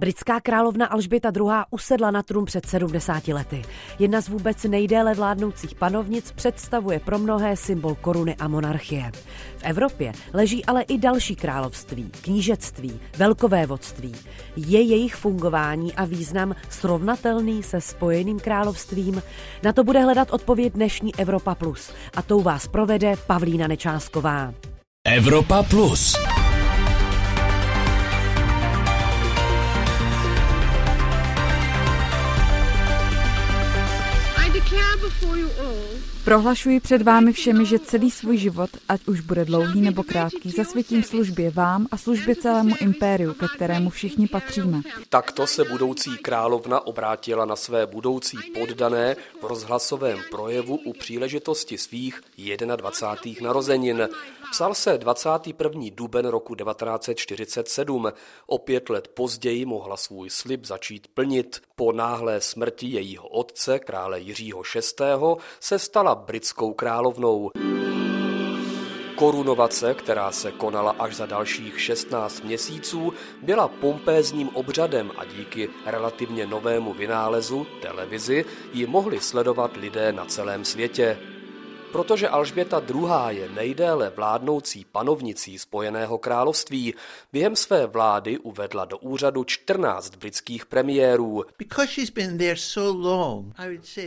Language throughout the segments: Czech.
Britská královna Alžběta II. usedla na trůn před 70 lety. Jedna z vůbec nejdéle vládnoucích panovnic představuje pro mnohé symbol koruny a monarchie. V Evropě leží ale i další království, knížectví, velkovévodství. Je jejich fungování a význam srovnatelný se spojeným královstvím? Na to bude hledat odpověď dnešní Evropa Plus. A tou vás provede Pavlína Nečásková. Evropa Plus. Prohlašuji před vámi všemi, že celý svůj život, ať už bude dlouhý nebo krátký, zasvětím službě vám a službě celému impériu, ke kterému všichni patříme. Takto se budoucí královna obrátila na své budoucí poddané v rozhlasovém projevu u příležitosti svých 21. narozenin. Psal se 21. duben roku 1947. O pět let později mohla svůj slib začít plnit. Po náhlé smrti jejího otce, krále Jiřího VI., se stala britskou královnou. Korunovace, která se konala až za dalších 16 měsíců, byla pompézním obřadem a díky relativně novému vynálezu, televizi, ji mohli sledovat lidé na celém světě. Protože Alžběta II. je nejdéle vládnoucí panovnicí Spojeného království, během své vlády uvedla do úřadu 14 britských premiérů.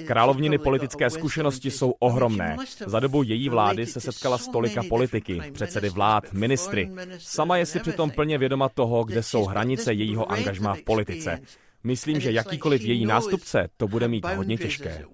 Královniny politické zkušenosti jsou ohromné. Za dobu její vlády se setkala s tolika politiky, předsedy vlád, ministry. Sama je si přitom plně vědoma toho, kde jsou hranice jejího angažmá v politice. Myslím, že jakýkoliv její nástupce to bude mít hodně těžké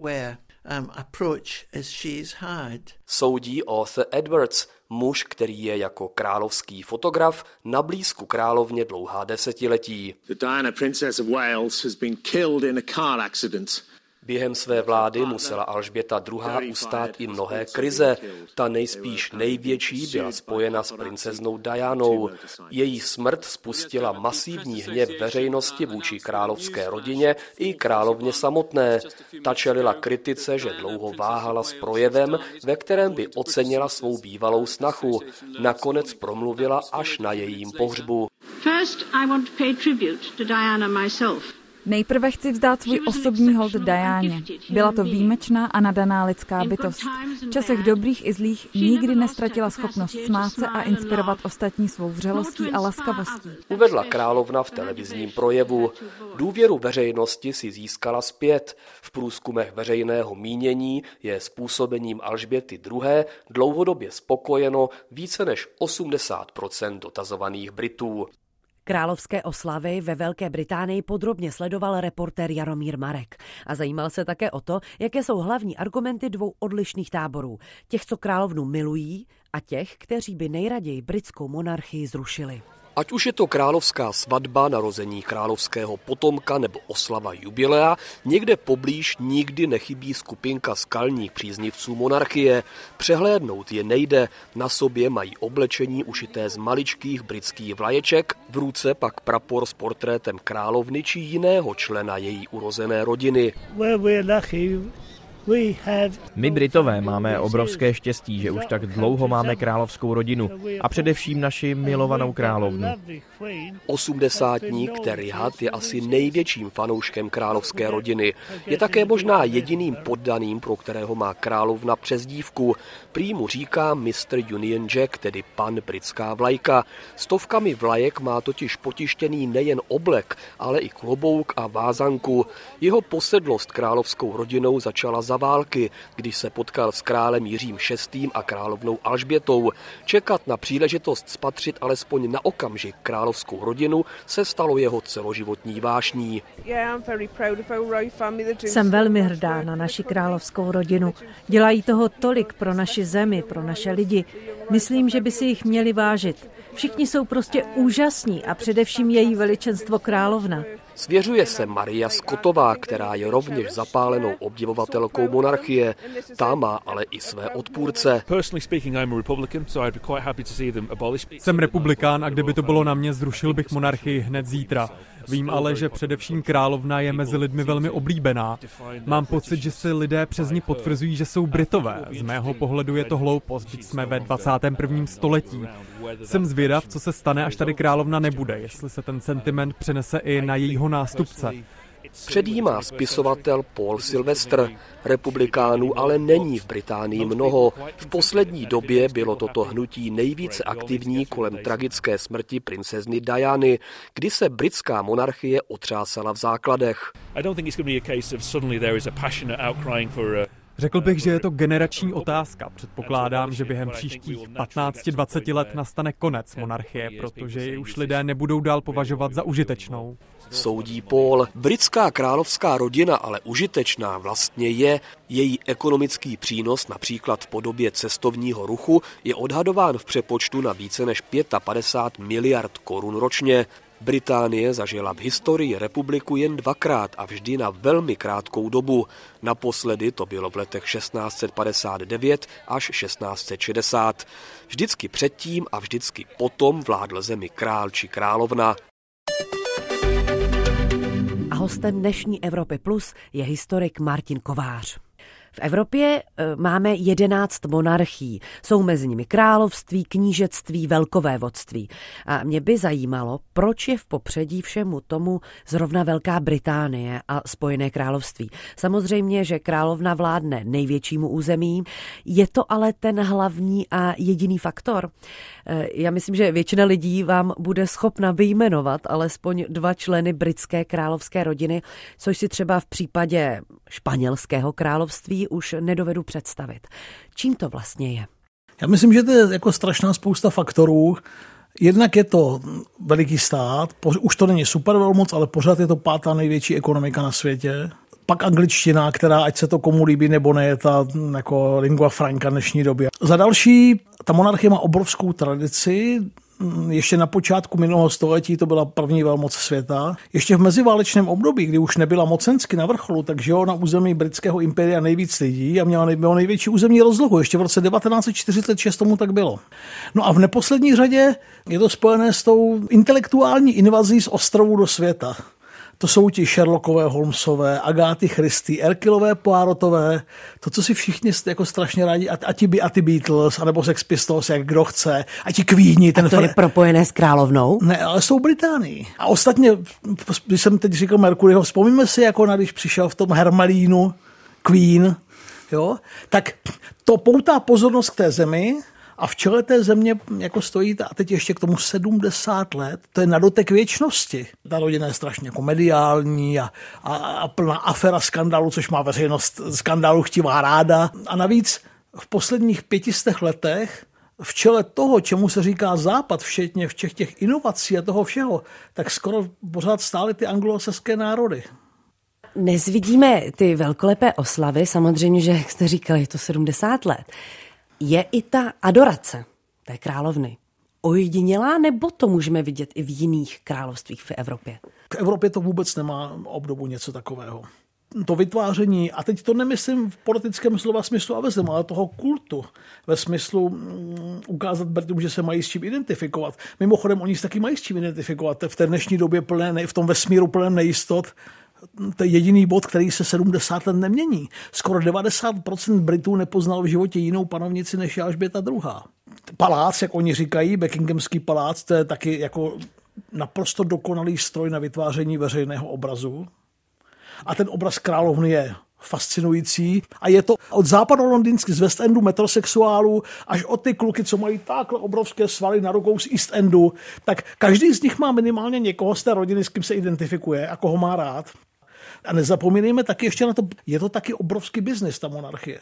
um, approach as she's had. Soudí Arthur Edwards, muž, který je jako královský fotograf na blízku královně dlouhá desetiletí. The Diana Princess of Wales has been killed in a car accident. Během své vlády musela Alžběta II. ustát i mnohé krize. Ta nejspíš největší byla spojena s princeznou Dianou. Její smrt spustila masivní hněv veřejnosti vůči královské rodině i královně samotné. Ta čelila kritice, že dlouho váhala s projevem, ve kterém by ocenila svou bývalou snachu. Nakonec promluvila až na jejím pohřbu. First, I want to pay tribute to Diana myself. Nejprve chci vzdát svůj osobní hold Dajáně. Byla to výjimečná a nadaná lidská bytost. V časech dobrých i zlých nikdy nestratila schopnost smát se a inspirovat ostatní svou vřelostí a laskavostí. Uvedla královna v televizním projevu. Důvěru veřejnosti si získala zpět. V průzkumech veřejného mínění je způsobením Alžběty II. dlouhodobě spokojeno více než 80% dotazovaných Britů. Královské oslavy ve Velké Británii podrobně sledoval reportér Jaromír Marek a zajímal se také o to, jaké jsou hlavní argumenty dvou odlišných táborů. Těch, co královnu milují a těch, kteří by nejraději britskou monarchii zrušili. Ať už je to královská svatba, narození královského potomka nebo oslava jubilea, někde poblíž nikdy nechybí skupinka skalních příznivců monarchie. Přehlédnout je nejde, na sobě mají oblečení ušité z maličkých britských vlaječek, v ruce pak prapor s portrétem královny či jiného člena její urozené rodiny. Well, my Britové máme obrovské štěstí, že už tak dlouho máme královskou rodinu a především naši milovanou královnu. Osmdesátník Terry Hutt je asi největším fanouškem královské rodiny. Je také možná jediným poddaným, pro kterého má královna přezdívku. Prý mu říká Mr. Union Jack, tedy pan britská vlajka. Stovkami vlajek má totiž potištěný nejen oblek, ale i klobouk a vázanku. Jeho posedlost královskou rodinou začala za války, když se potkal s králem Jiřím VI. a královnou Alžbětou. Čekat na příležitost spatřit alespoň na okamžik královskou rodinu se stalo jeho celoživotní vášní. Jsem velmi hrdá na naši královskou rodinu. Dělají toho tolik pro naši zemi, pro naše lidi. Myslím, že by si jich měli vážit. Všichni jsou prostě úžasní a především její veličenstvo královna. Svěřuje se Maria Skotová, která je rovněž zapálenou obdivovatelkou monarchie. Ta má ale i své odpůrce. Jsem republikán a kdyby to bylo na mě, zrušil bych monarchii hned zítra. Vím ale, že především královna je mezi lidmi velmi oblíbená. Mám pocit, že si lidé přes ní potvrzují, že jsou Britové. Z mého pohledu je to hloupost, když jsme ve 21. století. Jsem zvědav, co se stane, až tady královna nebude, jestli se ten sentiment přenese i na jejího nástupce. Předjímá spisovatel Paul Sylvester. Republikánů ale není v Británii mnoho. V poslední době bylo toto hnutí nejvíce aktivní kolem tragické smrti princezny Diany, kdy se britská monarchie otřásala v základech. Řekl bych, že je to generační otázka. Předpokládám, že během příštích 15-20 let nastane konec monarchie, protože ji už lidé nebudou dál považovat za užitečnou. Soudí Paul. Britská královská rodina ale užitečná vlastně je. Její ekonomický přínos, například v podobě cestovního ruchu, je odhadován v přepočtu na více než 55 miliard korun ročně. Británie zažila v historii republiku jen dvakrát a vždy na velmi krátkou dobu. Naposledy to bylo v letech 1659 až 1660. Vždycky předtím a vždycky potom vládl zemi král či královna. A hostem dnešní Evropy Plus je historik Martin Kovář. V Evropě e, máme jedenáct monarchií. Jsou mezi nimi království, knížectví, velkové vodství. A mě by zajímalo, proč je v popředí všemu tomu zrovna Velká Británie a Spojené království. Samozřejmě, že královna vládne největšímu území, je to ale ten hlavní a jediný faktor. E, já myslím, že většina lidí vám bude schopna vyjmenovat alespoň dva členy britské královské rodiny, což si třeba v případě španělského království už nedovedu představit. Čím to vlastně je? Já myslím, že to je jako strašná spousta faktorů. Jednak je to veliký stát, už to není super velmoc, ale pořád je to pátá největší ekonomika na světě. Pak angličtina, která, ať se to komu líbí nebo ne, je ta jako lingua franca dnešní době. Za další, ta monarchie má obrovskou tradici, Mm, ještě na počátku minulého století to byla první velmoc světa. Ještě v meziválečném období, kdy už nebyla mocensky na vrcholu, tak žilo na území britského impéria nejvíc lidí a měla největší územní rozlohu. Ještě v roce 1946 tomu tak bylo. No a v neposlední řadě je to spojené s tou intelektuální invazí z ostrovů do světa. To jsou ti Sherlockové, Holmesové, Agáty Christy, Erkilové, Poirotové, to, co si všichni jako strašně rádi, a, a, ti, a ty Beatles, anebo Sex Pistols, jak kdo chce, a ti Queeni. Ten a to fr... je propojené s královnou? Ne, ale jsou Británii. A ostatně, když jsem teď říkal Mercuryho, vzpomíme si, jako na když přišel v tom Hermelínu Queen, jo, tak to poutá pozornost k té zemi, a v čele té země jako stojí, a teď ještě k tomu 70 let, to je na dotek věčnosti. Ta rodina je strašně jako mediální a, a, a plná afera skandálu, což má veřejnost skandálu chtivá ráda. A navíc v posledních pětistech letech v čele toho, čemu se říká západ, včetně všech těch inovací a toho všeho, tak skoro pořád stály ty anglosaské národy. Dnes vidíme ty velkolepé oslavy, samozřejmě, že jak jste říkali, je to 70 let je i ta adorace té královny ojedinělá, nebo to můžeme vidět i v jiných královstvích v Evropě? V Evropě to vůbec nemá obdobu něco takového. To vytváření, a teď to nemyslím v politickém slova smyslu a vezem, ale toho kultu ve smyslu mm, ukázat Britům, že se mají s čím identifikovat. Mimochodem, oni se taky mají s čím identifikovat. V té dnešní době plné, v tom vesmíru plném nejistot to je jediný bod, který se 70 let nemění. Skoro 90% Britů nepoznal v životě jinou panovnici než Alžběta II. Palác, jak oni říkají, Buckinghamský palác, to je taky jako naprosto dokonalý stroj na vytváření veřejného obrazu. A ten obraz královny je fascinující. A je to od západu londýnsky z West Endu metrosexuálů až od ty kluky, co mají takhle obrovské svaly na rukou z East Endu, tak každý z nich má minimálně někoho z té rodiny, s kým se identifikuje a koho má rád. A nezapomínejme taky ještě na to, je to taky obrovský biznis, ta monarchie.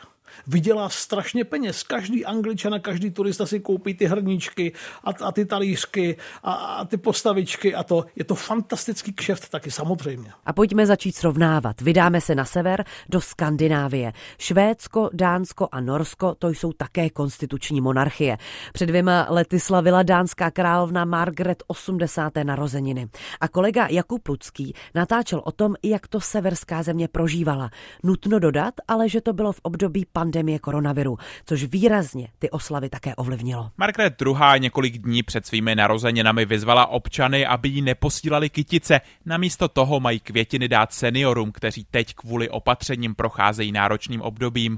Vydělá strašně peněz. Každý angličan a každý turista si koupí ty hrníčky a, a ty talířky a, a ty postavičky a to. Je to fantastický kšeft taky samozřejmě. A pojďme začít srovnávat. Vydáme se na sever do Skandinávie. Švédsko, Dánsko a Norsko to jsou také konstituční monarchie. Před dvěma lety slavila dánská královna Margaret 80. narozeniny. A kolega Jakub Lucký natáčel o tom, jak to severská země prožívala. Nutno dodat, ale že to bylo v období pandemie koronaviru, což výrazně ty oslavy také ovlivnilo. Margaret II. několik dní před svými narozeninami vyzvala občany, aby jí neposílali kytice. Namísto toho mají květiny dát seniorům, kteří teď kvůli opatřením procházejí náročným obdobím.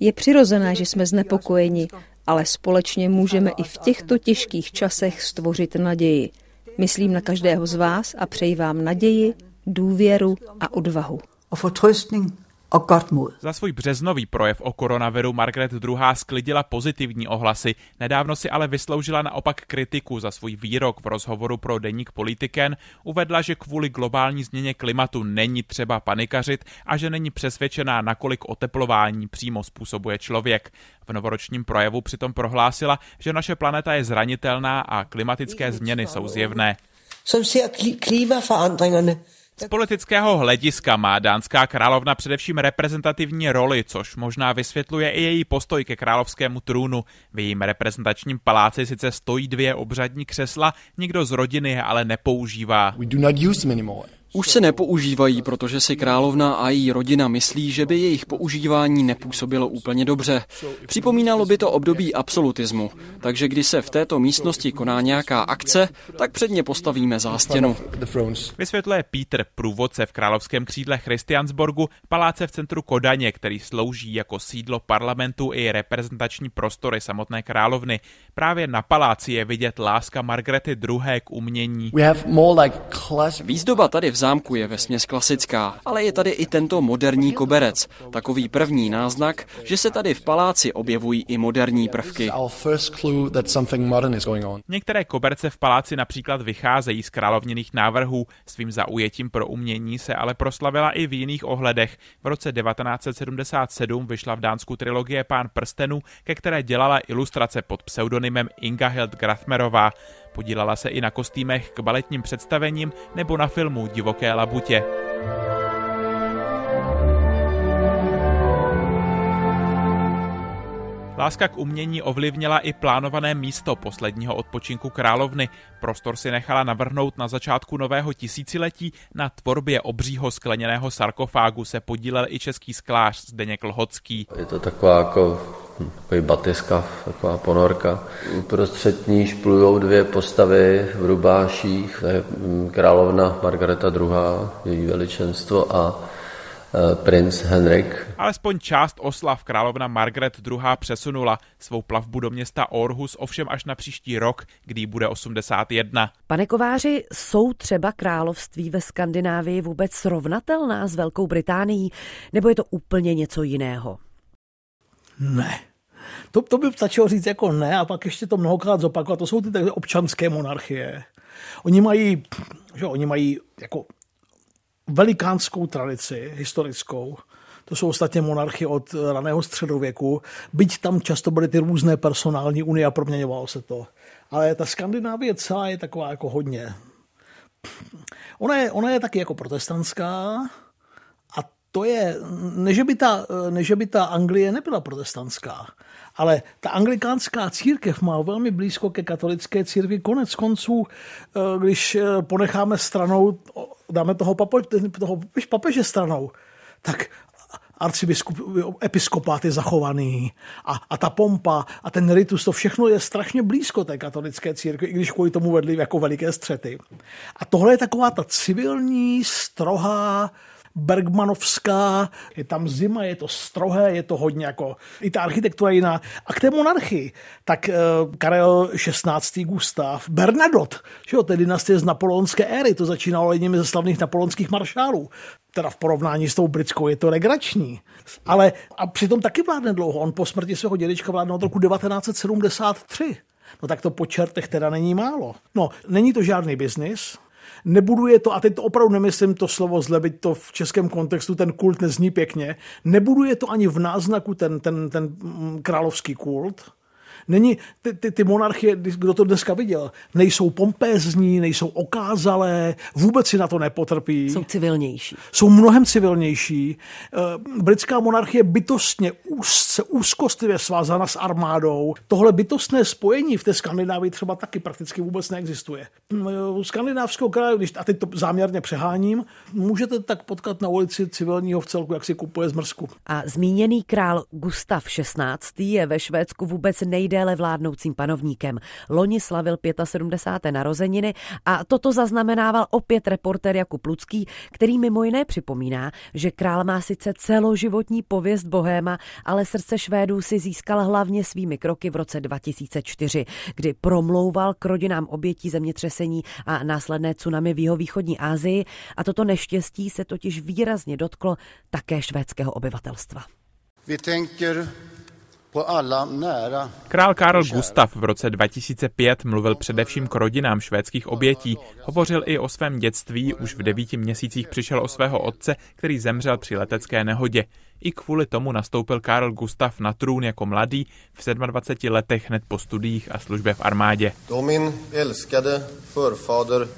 Je přirozené, že jsme znepokojeni, ale společně můžeme i v těchto těžkých časech stvořit naději. Myslím na každého z vás a přeji vám naději, důvěru a odvahu. Za svůj březnový projev o koronaviru Margaret II. sklidila pozitivní ohlasy, nedávno si ale vysloužila naopak kritiku za svůj výrok v rozhovoru pro deník Politiken, uvedla, že kvůli globální změně klimatu není třeba panikařit a že není přesvědčená, nakolik oteplování přímo způsobuje člověk. V novoročním projevu přitom prohlásila, že naše planeta je zranitelná a klimatické změny jsou zjevné. Som ser klimaforandringerne z politického hlediska má dánská královna především reprezentativní roli, což možná vysvětluje i její postoj ke královskému trůnu. V jejím reprezentačním paláci sice stojí dvě obřadní křesla, nikdo z rodiny je ale nepoužívá. Už se nepoužívají, protože si královna a její rodina myslí, že by jejich používání nepůsobilo úplně dobře. Připomínalo by to období absolutismu, takže když se v této místnosti koná nějaká akce, tak před ně postavíme zástěnu. Vysvětluje Peter, průvodce v královském křídle Christiansborgu, paláce v centru Kodaně, který slouží jako sídlo parlamentu i reprezentační prostory samotné královny. Právě na paláci je vidět láska Margarety II. k umění. Výzdoba tady v zámku je vesměs klasická, ale je tady i tento moderní koberec. Takový první náznak, že se tady v paláci objevují i moderní prvky. Některé koberce v paláci například vycházejí z královněných návrhů. Svým zaujetím pro umění se ale proslavila i v jiných ohledech. V roce 1977 vyšla v Dánsku trilogie Pán prstenů, ke které dělala ilustrace pod pseudonymem Inga Hild Grafmerová. Podílela se i na kostýmech k baletním představením nebo na filmu Divoké labutě. Láska k umění ovlivnila i plánované místo posledního odpočinku královny. Prostor si nechala navrhnout na začátku nového tisíciletí. Na tvorbě obřího skleněného sarkofágu se podílel i český sklář Zdeněk Lhocký. Je to taková jako takový batiska, taková ponorka. Uprostřed níž plujou dvě postavy v rubáších, mm, královna Margareta II., její veličenstvo a princ Henrik. Alespoň část oslav královna Margaret II. přesunula svou plavbu do města Orhus ovšem až na příští rok, kdy bude 81. Pane Kováři, jsou třeba království ve Skandinávii vůbec srovnatelná s Velkou Británií, nebo je to úplně něco jiného? Ne. To, to by stačilo říct jako ne a pak ještě to mnohokrát zopakovat. To jsou ty takové občanské monarchie. Oni mají, že oni mají jako velikánskou tradici historickou. To jsou ostatně monarchy od raného středověku. Byť tam často byly ty různé personální unie a proměňovalo se to. Ale ta Skandinávie celá je taková jako hodně. Ona je, ona je taky jako protestantská, to je, neže by, ta, neže by ta Anglie nebyla protestantská, ale ta anglikánská církev má velmi blízko ke katolické církvi. Konec konců, eh, když eh, ponecháme stranou, dáme toho, papo, toho papeže stranou, tak arcibiskup, episkopát je zachovaný a, a ta pompa a ten ritus, to všechno je strašně blízko té katolické církvi, i když kvůli tomu vedli jako veliké střety. A tohle je taková ta civilní, strohá, bergmanovská, je tam zima, je to strohé, je to hodně jako, i ta architektura jiná. A k té monarchii, tak uh, Karel 16. Gustav, Bernadotte, že jo, té dynastie z napoleonské éry, to začínalo jedním ze slavných napoleonských maršálů. Teda v porovnání s tou britskou je to legrační. Ale a přitom taky vládne dlouho. On po smrti svého dědečka vládne od roku 1973. No tak to po čertech teda není málo. No, není to žádný biznis, nebuduje to, a teď to opravdu nemyslím to slovo zle, byť to v českém kontextu ten kult nezní pěkně, nebuduje to ani v náznaku ten, ten, ten královský kult, Není, ty, ty, ty monarchie, kdo to dneska viděl, nejsou pompézní, nejsou okázalé, vůbec si na to nepotrpí. Jsou civilnější. Jsou mnohem civilnější. Eh, britská monarchie bytostně úzce, úzkostlivě svázána s armádou. Tohle bytostné spojení v té Skandinávii třeba taky prakticky vůbec neexistuje. Eh, skandinávského kraje, když, a teď to záměrně přeháním, můžete tak potkat na ulici civilního v celku, jak si kupuje zmrzku. A zmíněný král Gustav XVI. je ve Švédsku vůbec nejdéle vládnoucím panovníkem. Loni slavil 75. narozeniny a toto zaznamenával opět reporter Jakub Lucký, který mimo jiné připomíná, že král má sice celoživotní pověst bohéma, ale srdce Švédů si získal hlavně svými kroky v roce 2004, kdy promlouval k rodinám obětí zemětřesení a následné tsunami v jihovýchodní Asii a toto neštěstí se totiž výrazně dotklo také švédského obyvatelstva. Vi tänker Král Karl Gustav v roce 2005 mluvil především k rodinám švédských obětí. Hovořil i o svém dětství, už v devíti měsících přišel o svého otce, který zemřel při letecké nehodě. I kvůli tomu nastoupil Karl Gustav na trůn jako mladý v 27 letech hned po studiích a službě v armádě. då min älskade förfader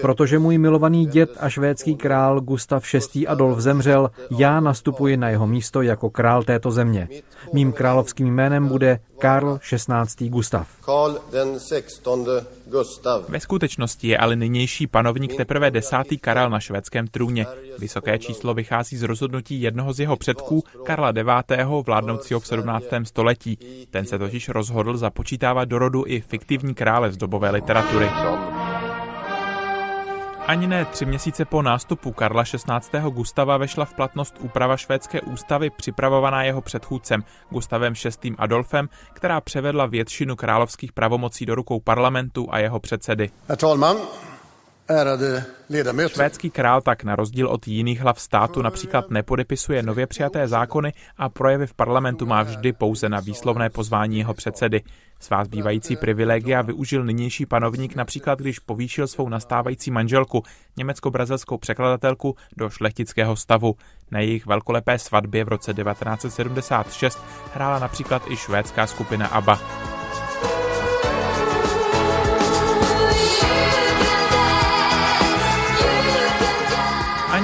Protože můj milovaný děd a švédský král Gustav VI. Adolf zemřel, já nastupuji na jeho místo jako král této země. Mým královským jménem bude Karl XVI. Gustav. Karl den 16 Gustav. Ve skutečnosti je ale nynější panovník teprve desátý Karel na švédském trůně. Vysoké číslo vychází z rozhodnutí jednoho z jeho předků, Karla IX., vládnoucího v 17. století. Ten se totiž rozhodl započítávat do rodu i fiktivní krále z dobové literatury. Ani ne tři měsíce po nástupu Karla XVI. Gustava vešla v platnost úprava švédské ústavy připravovaná jeho předchůdcem Gustavem VI. Adolfem, která převedla většinu královských pravomocí do rukou parlamentu a jeho předsedy. Švédský král tak na rozdíl od jiných hlav státu například nepodepisuje nově přijaté zákony a projevy v parlamentu má vždy pouze na výslovné pozvání jeho předsedy. Svá zbývající privilegia využil nynější panovník například, když povýšil svou nastávající manželku, německo-brazilskou překladatelku, do šlechtického stavu. Na jejich velkolepé svatbě v roce 1976 hrála například i švédská skupina ABBA.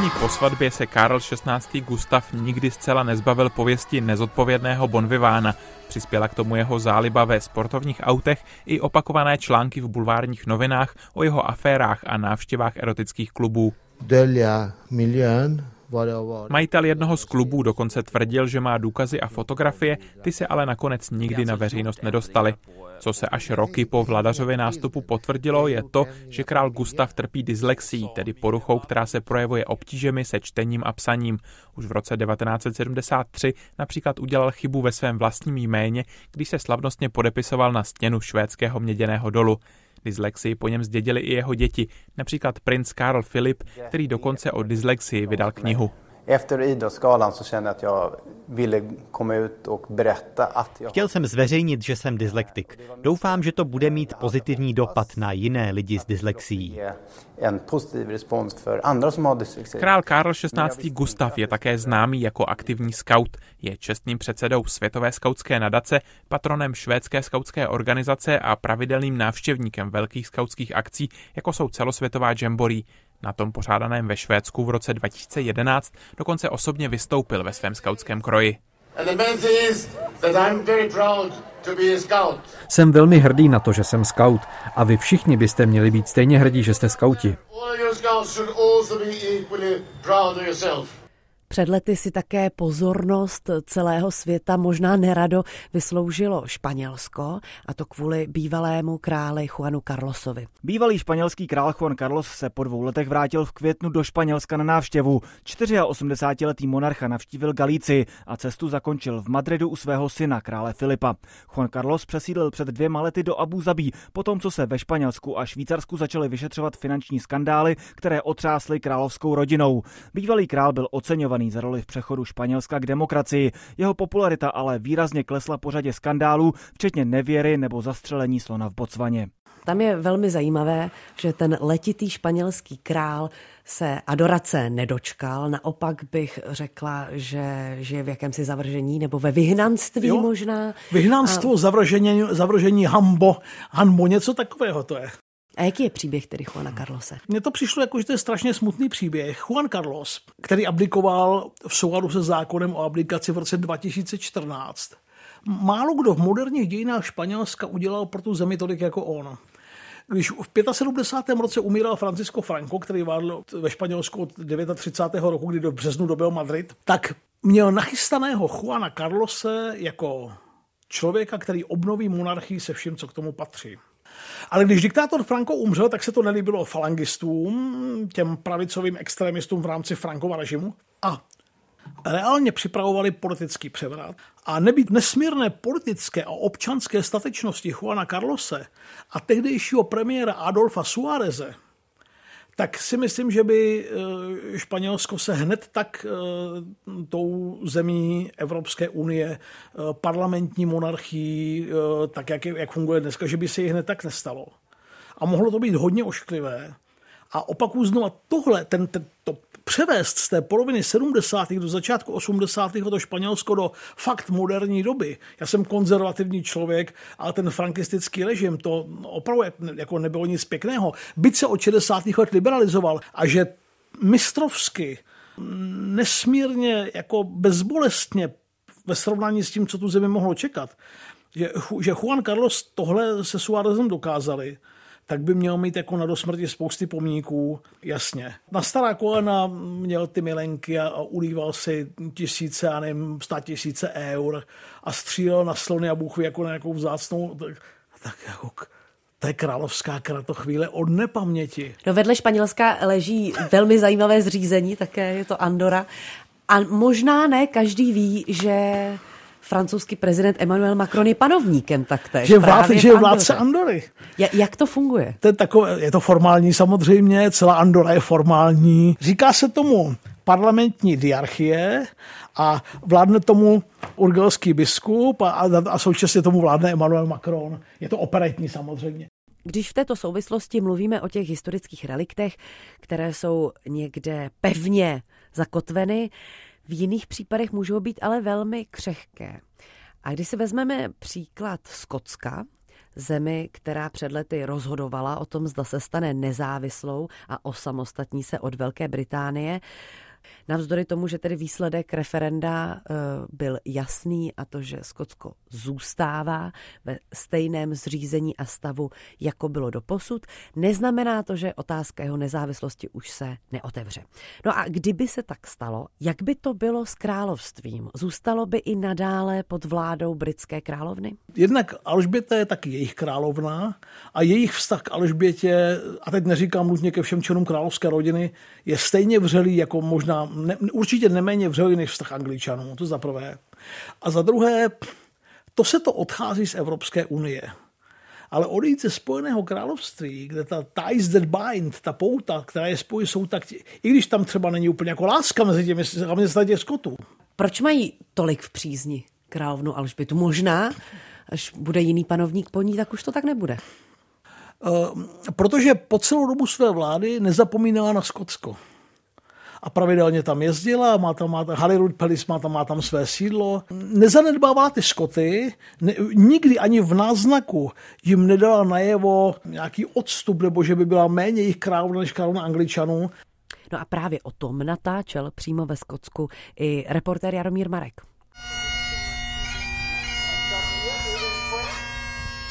Ani po svatbě se Karl XVI. Gustav nikdy zcela nezbavil pověsti nezodpovědného bonvivána. Přispěla k tomu jeho záliba ve sportovních autech i opakované články v bulvárních novinách o jeho aférách a návštěvách erotických klubů. Delia Milian Majitel jednoho z klubů dokonce tvrdil, že má důkazy a fotografie, ty se ale nakonec nikdy na veřejnost nedostaly. Co se až roky po vladařově nástupu potvrdilo, je to, že král Gustav trpí dyslexí, tedy poruchou, která se projevuje obtížemi se čtením a psaním. Už v roce 1973 například udělal chybu ve svém vlastním jméně, když se slavnostně podepisoval na stěnu švédského měděného dolu. Dyslexii po něm zdědili i jeho děti, například princ Karl Philip, který dokonce o dyslexii vydal knihu. Efter Idrottsgalan så kände jag att jag ville komma ut och berätta att jag... Chtěl jsem zveřejnit, že jsem dyslektik. Doufám, že to bude mít pozitivní dopad na jiné lidi s dyslexií. En positiv respons för andra som har dyslexi. Král Karl XVI. Gustav je také známý jako aktivní skaut. Je čestným předsedou Světové skautské nadace, patronem švédské skautské organizace a pravidelným návštěvníkem velkých skautských akcí, jako jsou celosvětová jamboree. Na tom pořádaném ve Švédsku v roce 2011 dokonce osobně vystoupil ve svém skautském kroji. Jsem velmi hrdý na to, že jsem skaut a vy všichni byste měli být stejně hrdí, že jste skauti. Před lety si také pozornost celého světa možná nerado vysloužilo Španělsko, a to kvůli bývalému králi Juanu Carlosovi. Bývalý španělský král Juan Carlos se po dvou letech vrátil v květnu do Španělska na návštěvu. 84-letý monarcha navštívil Galíci a cestu zakončil v Madridu u svého syna, krále Filipa. Juan Carlos přesídlil před dvěma lety do Abu Zabí, potom co se ve Španělsku a Švýcarsku začaly vyšetřovat finanční skandály, které otřásly královskou rodinou. Bývalý král byl oceňovaný za roli v přechodu Španělska k demokracii. Jeho popularita ale výrazně klesla po řadě skandálů, včetně nevěry nebo zastřelení slona v Botswaně. Tam je velmi zajímavé, že ten letitý španělský král se adorace nedočkal. Naopak bych řekla, že žije v jakémsi zavržení nebo ve vyhnanství jo? možná. Vyhnanstvo, a... zavržení, zavržení hambo, hanbo, něco takového to je. A jaký je příběh tedy Juana Carlose? Mně to přišlo jako, že to je strašně smutný příběh. Juan Carlos, který abdikoval v souladu se zákonem o abdikaci v roce 2014, málo kdo v moderních dějinách Španělska udělal pro tu zemi tolik jako on. Když v 75. roce umíral Francisco Franco, který vládl ve Španělsku od 39. roku, kdy do březnu dobil Madrid, tak měl nachystaného Juana Carlose jako člověka, který obnoví monarchii se vším, co k tomu patří. Ale když diktátor Franco umřel, tak se to nelíbilo falangistům, těm pravicovým extremistům v rámci Frankova režimu. A reálně připravovali politický převrat a nebýt nesmírné politické a občanské statečnosti Juana Carlose a tehdejšího premiéra Adolfa Suáreze, tak si myslím, že by eh, Španělsko se hned tak eh, tou zemí Evropské unie, eh, parlamentní monarchii, tak jak, jak funguje dneska, že by se jí hned tak nestalo. A mohlo to být hodně ošklivé. A opakuju znovu, tohle, ten, ten, to převést z té poloviny 70. do začátku 80. to Španělsko do fakt moderní doby. Já jsem konzervativní člověk, ale ten frankistický režim, to opravdu jako nebylo nic pěkného. Byť se od 60. let liberalizoval a že mistrovsky, nesmírně jako bezbolestně ve srovnání s tím, co tu zemi mohlo čekat, že, že Juan Carlos tohle se Suárezem dokázali, tak by měl mít jako na dosmrti spousty pomníků, jasně. Na stará kolena měl ty milenky a, ulíval si tisíce, a nevím, sta tisíce eur a střílel na slony a bůh jako na nějakou vzácnou, tak, tak jako to je královská kratochvíle od nepaměti. No vedle Španělska leží velmi zajímavé zřízení, také je to Andora. A možná ne každý ví, že francouzský prezident Emmanuel Macron je panovníkem taktéž. Že, vlád, že je vládce Andory. Jak to funguje? To je, takové, je to formální samozřejmě, celá Andora je formální. Říká se tomu parlamentní diarchie a vládne tomu urgelský biskup a, a, a současně tomu vládne Emmanuel Macron. Je to operetní samozřejmě. Když v této souvislosti mluvíme o těch historických reliktech, které jsou někde pevně zakotveny, v jiných případech můžou být ale velmi křehké. A když si vezmeme příklad Skotska, zemi, která před lety rozhodovala o tom, zda se stane nezávislou a osamostatní se od Velké Británie, Navzdory tomu, že tedy výsledek referenda eh, byl jasný a to, že Skotsko zůstává ve stejném zřízení a stavu, jako bylo doposud, neznamená to, že otázka jeho nezávislosti už se neotevře. No a kdyby se tak stalo, jak by to bylo s královstvím? Zůstalo by i nadále pod vládou britské královny? Jednak Alžběta je taky jejich královna a jejich vztah k Alžbětě, a teď neříkám nutně ke všem členům královské rodiny, je stejně vřelý jako možná možná, ne, určitě neméně vřelý než vztah Angličanů, to za prvé. A za druhé, to se to odchází z Evropské unie. Ale odejít ze Spojeného království, kde ta ties that bind, ta pouta, která je spojí, jsou tak, i když tam třeba není úplně jako láska mezi těmi, hlavně z skotů. Proč mají tolik v přízni královnu Alžbětu? Možná, až bude jiný panovník po ní, tak už to tak nebude. Uh, protože po celou dobu své vlády nezapomínala na Skotsko a pravidelně tam jezdila, má tam, má tam Hollywood Palace, má tam, má tam své sídlo. Nezanedbává ty Skoty, ne, nikdy ani v náznaku jim nedala najevo nějaký odstup, nebo že by byla méně jejich královna než královna Angličanů. No a právě o tom natáčel přímo ve Skotsku i reportér Jaromír Marek.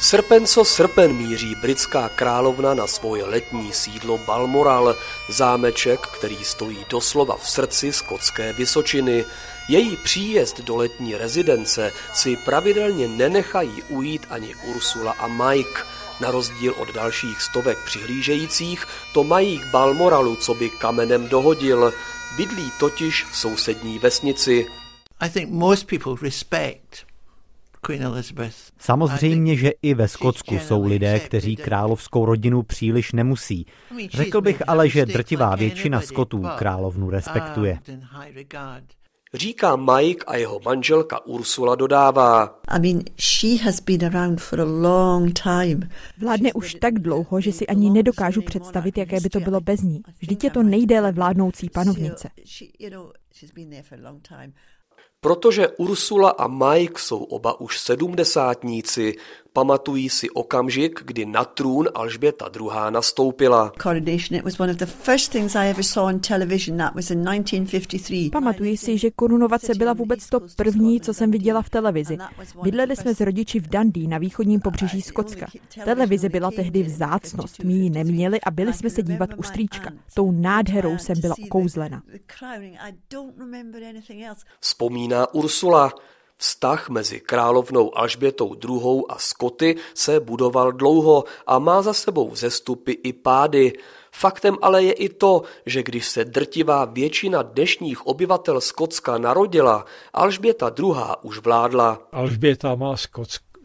Srpen co srpen míří britská královna na svoje letní sídlo Balmoral, zámeček, který stojí doslova v srdci skotské Vysočiny. Její příjezd do letní rezidence si pravidelně nenechají ujít ani Ursula a Mike. Na rozdíl od dalších stovek přihlížejících, to mají k Balmoralu, co by kamenem dohodil. Bydlí totiž v sousední vesnici. I think most people respect Samozřejmě, že i ve Skotsku jsou lidé, kteří královskou rodinu příliš nemusí. Řekl bych ale, že drtivá většina Skotů královnu respektuje. říká Mike a jeho manželka Ursula dodává. I mean, she has been around for a long time. Vládne už tak dlouho, že si ani nedokážu představit, jaké by to bylo bez ní. Vždyť je to nejdéle vládnoucí panovnice. Protože Ursula a Mike jsou oba už sedmdesátníci, Pamatují si okamžik, kdy na trůn Alžběta II. nastoupila. Pamatuji si, že korunovace byla vůbec to první, co jsem viděla v televizi. Bydleli jsme s rodiči v Dundee na východním pobřeží Skotska. Televize byla tehdy vzácnost, my ji neměli a byli jsme se dívat u strýčka. Tou nádherou jsem byla okouzlena. Vzpomíná Ursula. Vztah mezi královnou Alžbětou II. a Skoty se budoval dlouho a má za sebou vzestupy i pády. Faktem ale je i to, že když se drtivá většina dnešních obyvatel Skotska narodila, Alžběta II. už vládla. Alžběta má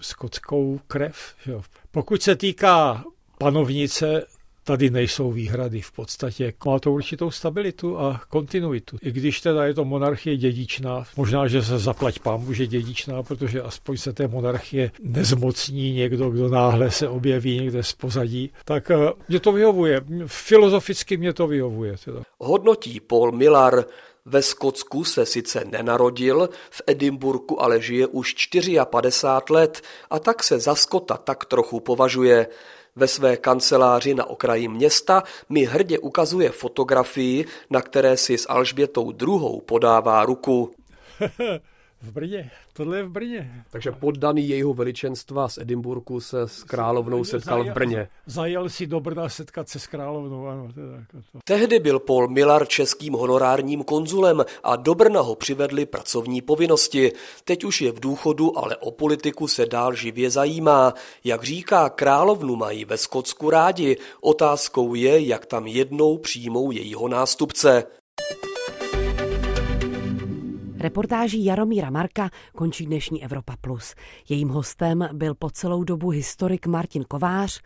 skotskou krev. Jo. Pokud se týká panovnice, tady nejsou výhrady v podstatě. Má to určitou stabilitu a kontinuitu. I když teda je to monarchie dědičná, možná, že se zaplať pán že dědičná, protože aspoň se té monarchie nezmocní někdo, kdo náhle se objeví někde z pozadí, tak eh, mě to vyhovuje. Filozoficky mě to vyhovuje. Teda. Hodnotí Paul Millar, ve Skotsku se sice nenarodil, v Edinburgu ale žije už 54 let a tak se za Skota tak trochu považuje. Ve své kanceláři na okraji města mi hrdě ukazuje fotografii, na které si s Alžbětou druhou podává ruku. v Brně. Tohle je v Brně. Takže poddaný jejího veličenstva z Edinburgu se s královnou setkal v Brně. Zajel si do Brna setkat se s královnou, ano. Teda jako to. Tehdy byl Paul Millar českým honorárním konzulem a do Brna ho přivedli pracovní povinnosti. Teď už je v důchodu, ale o politiku se dál živě zajímá. Jak říká, královnu mají ve Skotsku rádi. Otázkou je, jak tam jednou přijmou jejího nástupce. Reportáží Jaromíra Marka končí dnešní Evropa Plus. Jejím hostem byl po celou dobu historik Martin Kovář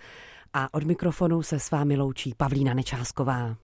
a od mikrofonu se s vámi loučí Pavlína Nečásková.